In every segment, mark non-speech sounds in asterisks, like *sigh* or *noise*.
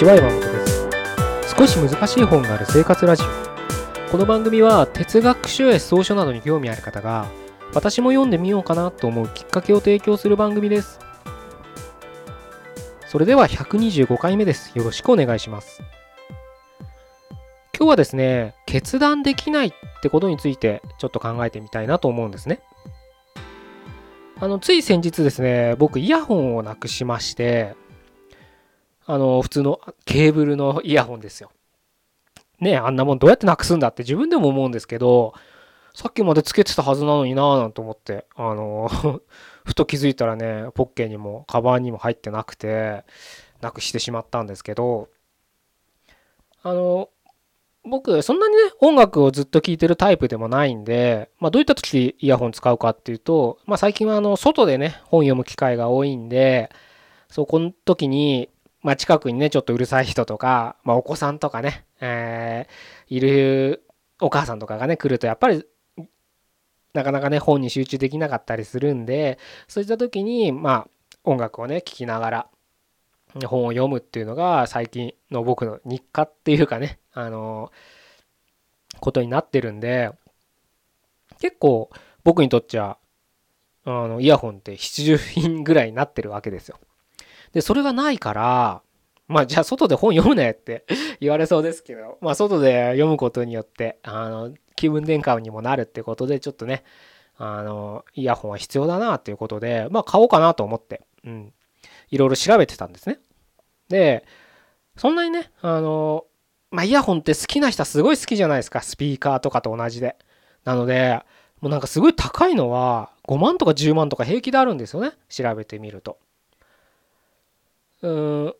ちは山本です。少し難しい本がある生活ラジオ。この番組は哲学書や草書などに興味ある方が私も読んでみようかなと思うきっかけを提供する番組です。それでは125回目です。よろしくお願いします。今日はですね決断できないってことについてちょっと考えてみたいなと思うんですね。あのつい先日ですね僕イヤホンをなくしましてあの、普通のケーブルのイヤホンですよ。ねあんなもんどうやってなくすんだって自分でも思うんですけど、さっきまでつけてたはずなのになぁなんて思って、あの *laughs* ふと気づいたらね、ポッケにもカバンにも入ってなくて、なくしてしまったんですけど、あの、僕、そんなにね、音楽をずっと聴いてるタイプでもないんで、まあ、どういった時イヤホン使うかっていうと、まあ、最近はあの、外でね、本読む機会が多いんで、そこの時に、まあ、近くにね、ちょっとうるさい人とか、まあ、お子さんとかね、えー、いるお母さんとかがね、来ると、やっぱり、なかなかね、本に集中できなかったりするんで、そういった時に、まあ、音楽をね、聴きながら、本を読むっていうのが、最近の僕の日課っていうかね、あのことになってるんで、結構、僕にとっちゃ、あの、イヤホンって必需品ぐらいになってるわけですよ。で、それがないから、まあじゃあ外で本読むねって *laughs* 言われそうですけど、まあ外で読むことによって、あの、気分転換にもなるってことで、ちょっとね、あの、イヤホンは必要だなっていうことで、まあ買おうかなと思って、うん、いろいろ調べてたんですね。で、そんなにね、あの、まあイヤホンって好きな人はすごい好きじゃないですか、スピーカーとかと同じで。なので、もうなんかすごい高いのは5万とか10万とか平気であるんですよね、調べてみると。うん、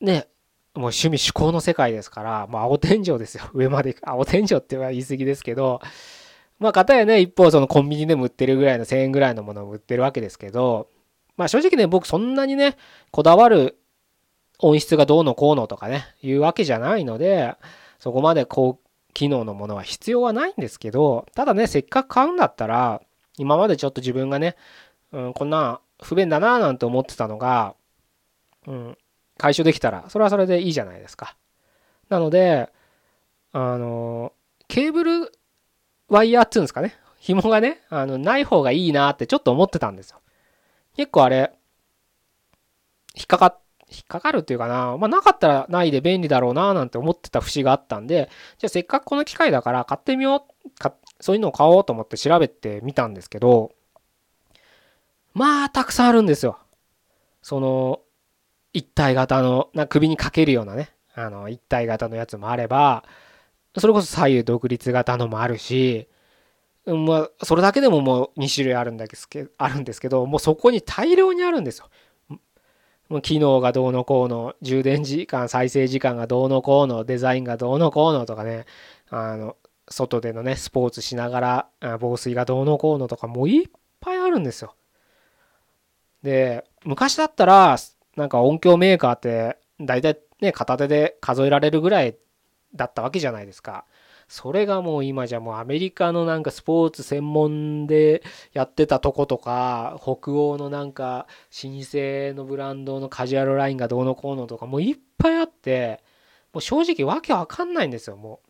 ね、もう趣味趣向の世界ですから、もう青天井ですよ。*laughs* 上まで青天井っては言い過ぎですけど、まあ、かたやね、一方そのコンビニでも売ってるぐらいの1000円ぐらいのものを売ってるわけですけど、まあ正直ね、僕そんなにね、こだわる音質がどうのこうのとかね、いうわけじゃないので、そこまで高機能のものは必要はないんですけど、ただね、せっかく買うんだったら、今までちょっと自分がね、うん、こんな不便だなぁなんて思ってたのが、うん、解消できたら、それはそれでいいじゃないですか。なので、あの、ケーブルワイヤーっていうんですかね。紐がね、あの、ない方がいいなってちょっと思ってたんですよ。結構あれ、引っかかっ、引っかかるっていうかな、まあなかったらないで便利だろうななんて思ってた節があったんで、じゃあせっかくこの機会だから買ってみよう、かそういうのを買おうと思って調べてみたんですけど、まあたくさんあるんですよ。その、一体型の、な首にかけるようなね、あの、一体型のやつもあれば、それこそ左右独立型のもあるし、まあ、それだけでももう2種類あるんですけあるんですけど、もうそこに大量にあるんですよ。もう機能がどうのこうの、充電時間、再生時間がどうのこうの、デザインがどうのこうのとかね、あの、外でのね、スポーツしながら、防水がどうのこうのとか、もういっぱいあるんですよ。で、昔だったら、なんか音響メーカーって大体ね片手で数えられるぐらいだったわけじゃないですか。それがもう今じゃもうアメリカのなんかスポーツ専門でやってたとことか北欧のなんか老舗のブランドのカジュアルラインがどうのこうのとかもういっぱいあってもう正直わけわかんないんですよもう。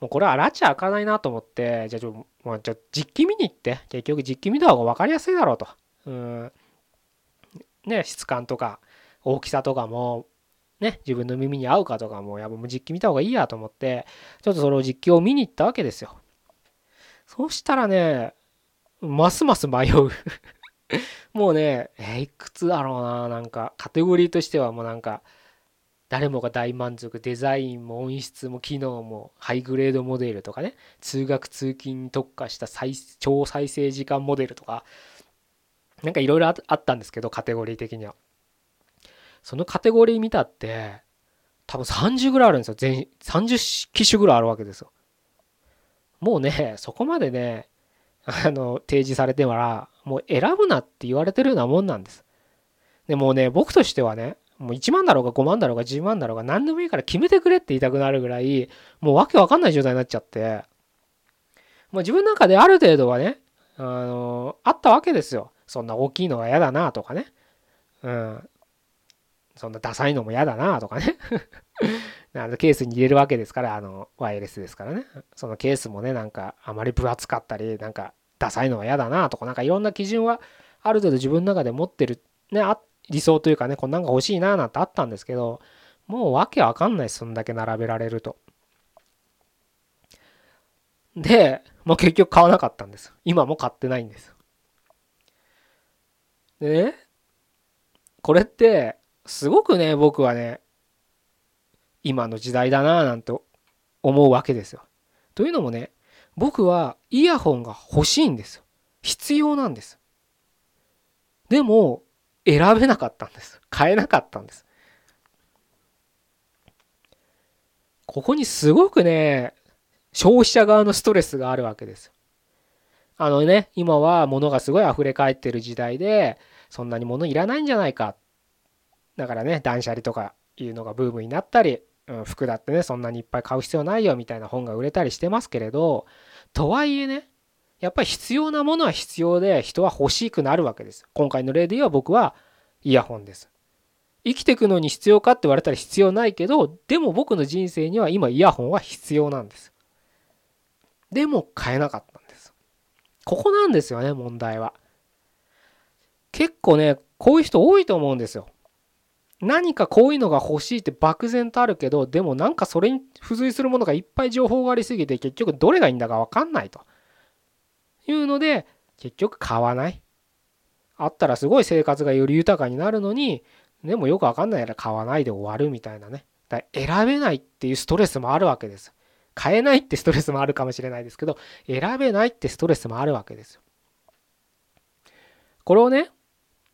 もうこれはらちゃ開かないなと思ってじゃあちょ、もうじゃ実機見に行って結局実機見た方が分かりやすいだろうと。うんね、質感とか大きさとかも、ね、自分の耳に合うかとかも、やっぱ実機見た方がいいやと思って、ちょっとそれを実機を見に行ったわけですよ。そしたらね、ますます迷う *laughs* もうね、え、いくつだろうな、なんか、カテゴリーとしてはもうなんか、誰もが大満足、デザインも音質も機能もハイグレードモデルとかね、通学通勤に特化した超再生時間モデルとか、なんかいろいろあったんですけど、カテゴリー的には。そのカテゴリー見たって、多分30ぐらいあるんですよ。全、30機種ぐらいあるわけですよ。もうね、そこまでね、あの、提示されてたら、もう選ぶなって言われてるようなもんなんです。でもね、僕としてはね、もう1万だろうが5万だろうが10万だろうが何でもいいから決めてくれって言いたくなるぐらい、もうわけわかんない状態になっちゃって、もう自分の中である程度はね、あの、あったわけですよ。そんな大きいのは嫌だなとかね。うん。そんなダサいのも嫌だなとかね。*laughs* あのケースに入れるわけですからあのワイヤレスですからね。そのケースもねなんかあまり分厚かったりなんかダサいのは嫌だなとかなんかいろんな基準はある程度自分の中で持ってるね理想というかねこんなんが欲しいななんてあったんですけどもうわけわかんないそんだけ並べられると。でもう結局買わなかったんです。今も買ってないんです。でねこれってすごくね僕はね今の時代だなぁなんて思うわけですよ。というのもね僕はイヤホンが欲しいんですよ。必要なんです。でも選べなかったんです。買えなかったんです。ここにすごくね消費者側のストレスがあるわけです。あのね今は物がすごい溢れ返ってる時代でそんなに物いらないんじゃないか。だからね断捨離とかいうのがブームになったり、うん、服だってねそんなにいっぱい買う必要ないよみたいな本が売れたりしてますけれどとはいえねやっぱり必要なものは必要で人は欲しくなるわけです。今回の例で言えば僕はイヤホンです。生きていくのに必要かって言われたら必要ないけどでも僕の人生には今イヤホンは必要なんです。でも買えなかった。ここなんですよね問題は。結構ねこういう人多いと思うんですよ。何かこういうのが欲しいって漠然とあるけどでもなんかそれに付随するものがいっぱい情報がありすぎて結局どれがいいんだか分かんないと。いうので結局買わない。あったらすごい生活がより豊かになるのにでもよく分かんないから買わないで終わるみたいなね。だ選べないっていうストレスもあるわけです買えないってストレスもあるかもしれないですけど選べないってストレスもあるわけですよこれをね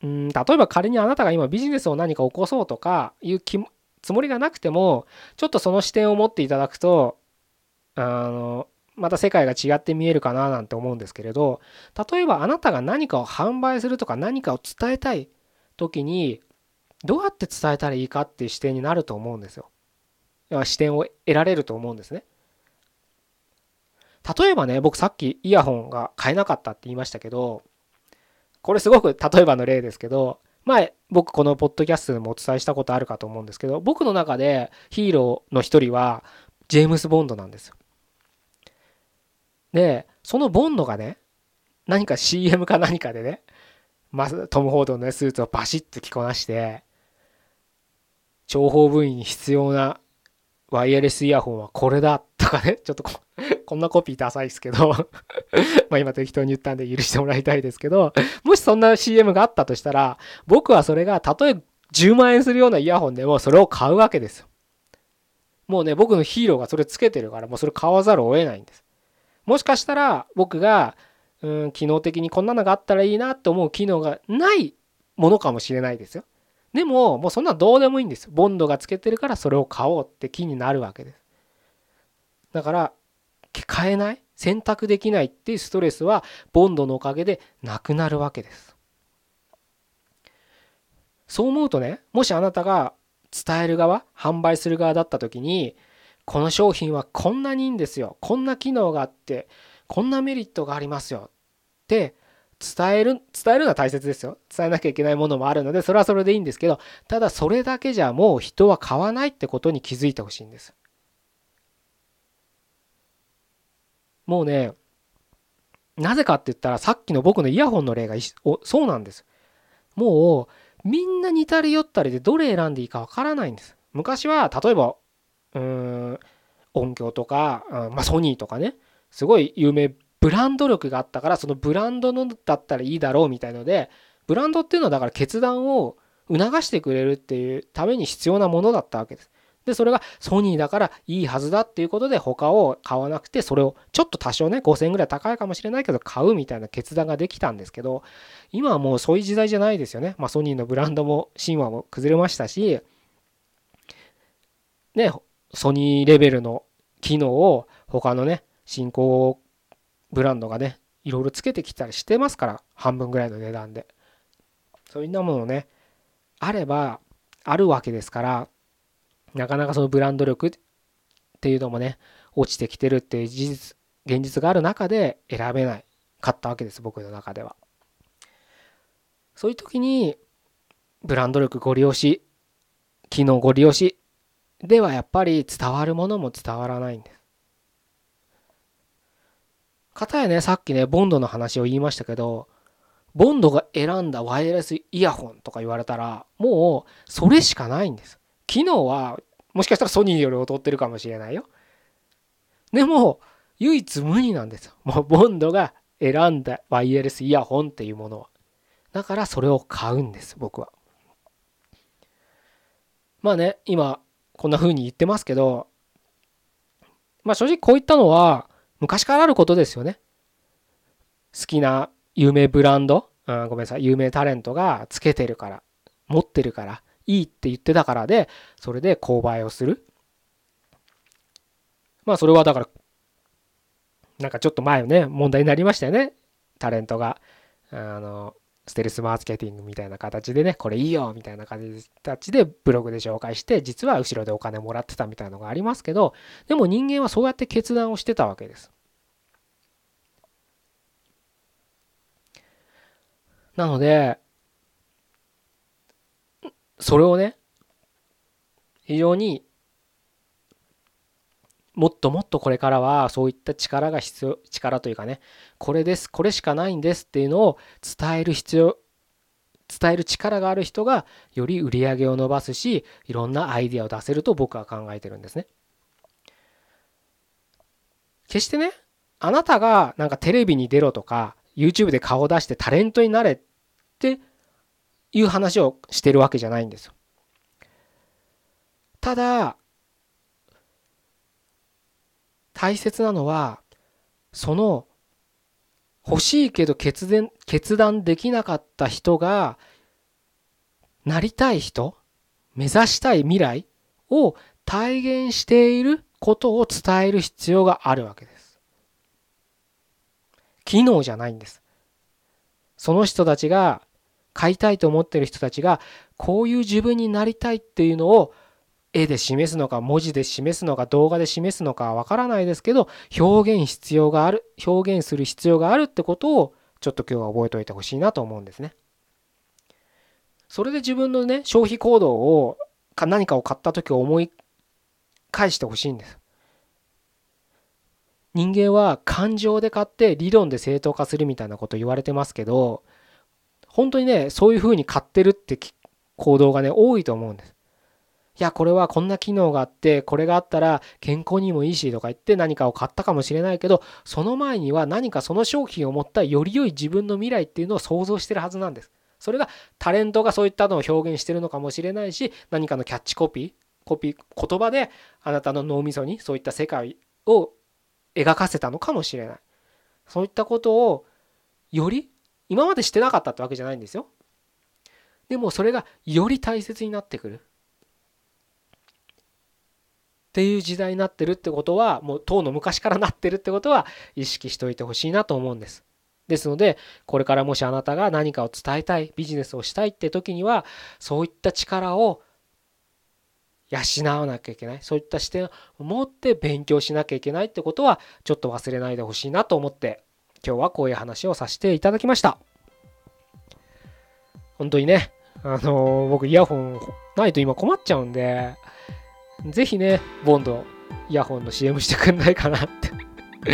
うん例えば仮にあなたが今ビジネスを何か起こそうとかいうつもりがなくてもちょっとその視点を持っていただくとあのまた世界が違って見えるかななんて思うんですけれど例えばあなたが何かを販売するとか何かを伝えたい時にどうやって伝えたらいいかっていう視点になると思うんですよ。視点を得られると思うんですね。例えばね僕さっきイヤホンが買えなかったって言いましたけどこれすごく例えばの例ですけど、前、僕このポッドキャストでもお伝えしたことあるかと思うんですけど、僕の中でヒーローの一人は、ジェームス・ボンドなんですよ。で、そのボンドがね、何か CM か何かでね、まトム・ホードの、ね、スーツをバシッと着こなして、情報部員に必要なワイヤレスイヤホンはこれだとかね、ちょっと *laughs* こんなコピーダサいですけど *laughs* まあ今適当に言ったんで許してもらいたいですけど、もしそんな CM があったとしたら、僕はそれがたとえ10万円するようなイヤホンでもそれを買うわけですよ。もうね、僕のヒーローがそれつけてるから、もうそれ買わざるを得ないんです。もしかしたら僕が、うん、機能的にこんなのがあったらいいなって思う機能がないものかもしれないですよ。でも、もうそんなどうでもいいんです。ボンドがつけてるからそれを買おうって気になるわけです。だから、変えない？選択できないっていうストレスはボンドのおかげでなくなるわけです。そう思うとねもしあなたが伝える側販売する側だった時にこの商品はこんなにいいんですよ。こんな機能があってこんなメリットがありますよ。って伝える伝えるのは大切ですよ。伝えなきゃいけないものもあるのでそれはそれでいいんですけどただそれだけじゃもう人は買わないってことに気づいてほしいんです。もうね、なぜかって言ったらさっきの僕のイヤホンの例がそうなんです。もうみんな似たり寄ったりでどれ選んでいいかわからないんです。昔は例えばうん音響とか、まあ、ソニーとかねすごい有名ブランド力があったからそのブランドのだったらいいだろうみたいのでブランドっていうのはだから決断を促してくれるっていうために必要なものだったわけです。で、それがソニーだからいいはずだっていうことで他を買わなくて、それをちょっと多少ね、5000円ぐらい高いかもしれないけど買うみたいな決断ができたんですけど、今はもうそういう時代じゃないですよね。まあソニーのブランドも神話も崩れましたし、ね、ソニーレベルの機能を他のね、新興ブランドがね、いろいろつけてきたりしてますから、半分ぐらいの値段で。そういったものね、あればあるわけですから、なかなかそのブランド力っていうのもね落ちてきてるっていう事実現実がある中で選べないかったわけです僕の中ではそういう時にブランド力ご利用し機能ご利用しではやっぱり伝わるものも伝わらないんです。かたやね、さっきね、ボンドの話を言いましたけど、ボンドが選んだワイヤレスイヤホンとか言われたら、もうそれしかないんです。機能はもしかしたらソニーより劣ってるかもしれないよ。でも、唯一無二なんですよ。もうボンドが選んだワイヤレスイヤホンっていうものは。だからそれを買うんです、僕は。まあね、今、こんな風に言ってますけど、まあ正直こういったのは昔からあることですよね。好きな有名ブランド、うん、ごめんなさい、有名タレントがつけてるから、持ってるから、いいって言ってたからで、それで購買をする。まあそれはだから、なんかちょっと前ね、問題になりましたよね。タレントが、あの、ステルスマーケティングみたいな形でね、これいいよみたいな形でブログで紹介して、実は後ろでお金もらってたみたいなのがありますけど、でも人間はそうやって決断をしてたわけです。なので、それをね、非常にもっともっとこれからはそういった力が必要、力というかね、これです、これしかないんですっていうのを伝える必要、伝える力がある人がより売り上げを伸ばすし、いろんなアイデアを出せると僕は考えてるんですね。決してね、あなたがなんかテレビに出ろとか、YouTube で顔を出してタレントになれっていう話をしてるわけじゃないんですよ。ただ、大切なのはその欲しいけど決断決断できなかった人がなりたい人目指したい未来を体現していることを伝える必要があるわけです。機能じゃないんです。その人たちが買いたいと思ってる人たちがこういう自分になりたいっていうのを絵で示すのか文字で示すのか動画で示すのかわからないですけど表現必要がある表現する必要があるってことをちょっと今日は覚えておいてほしいなと思うんですね。それで自分のね消費行動を何かを買った時を思い返してほしいんです。人間は感情で買って理論で正当化するみたいなこと言われてますけど本当にねそういうふうに買ってるって行動がね多いと思うんです。いや、これはこんな機能があって、これがあったら健康にもいいしとか言って何かを買ったかもしれないけど、その前には何かその商品を持ったより良い自分の未来っていうのを想像してるはずなんです。それがタレントがそういったのを表現してるのかもしれないし、何かのキャッチコピー、コピー、言葉であなたの脳みそにそういった世界を描かせたのかもしれない。そういったことをより今までしてなかったってわけじゃないんですよ。でもそれがより大切になってくる。っていう時代になってるってことはもう当の昔からなってるってことは意識しておいてほしいなと思うんです。ですのでこれからもしあなたが何かを伝えたいビジネスをしたいって時にはそういった力を養わなきゃいけないそういった視点を持って勉強しなきゃいけないってことはちょっと忘れないでほしいなと思って今日はこういう話をさせていただきました本当にねあのー、僕イヤホンないと今困っちゃうんでぜひね、ボンド、イヤホンの CM してくんないかなって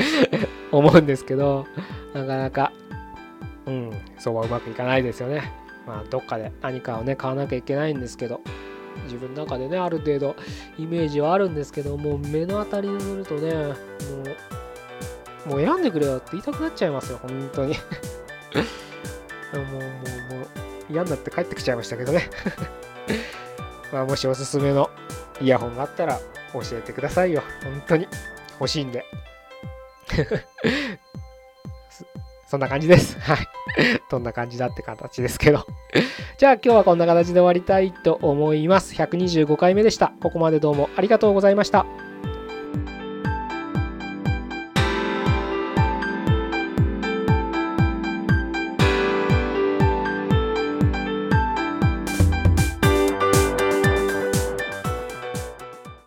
*laughs* 思うんですけど、なかなか、うん、そうはうまくいかないですよね。まあ、どっかで何かをね、買わなきゃいけないんですけど、自分の中でね、ある程度イメージはあるんですけど、もう目の当たりにするとね、もう、もう選んでくれよって言いたくなっちゃいますよ、本当に *laughs* もう、もう、もう、嫌になって帰ってきちゃいましたけどね *laughs* まあ、もしおすすめのイヤホンがあったら教えてくださいよ。本当に欲しいんで。*laughs* そんな感じです。はい。どんな感じだって形ですけど。じゃあ今日はこんな形で終わりたいと思います。125回目でした。ここまでどうもありがとうございました。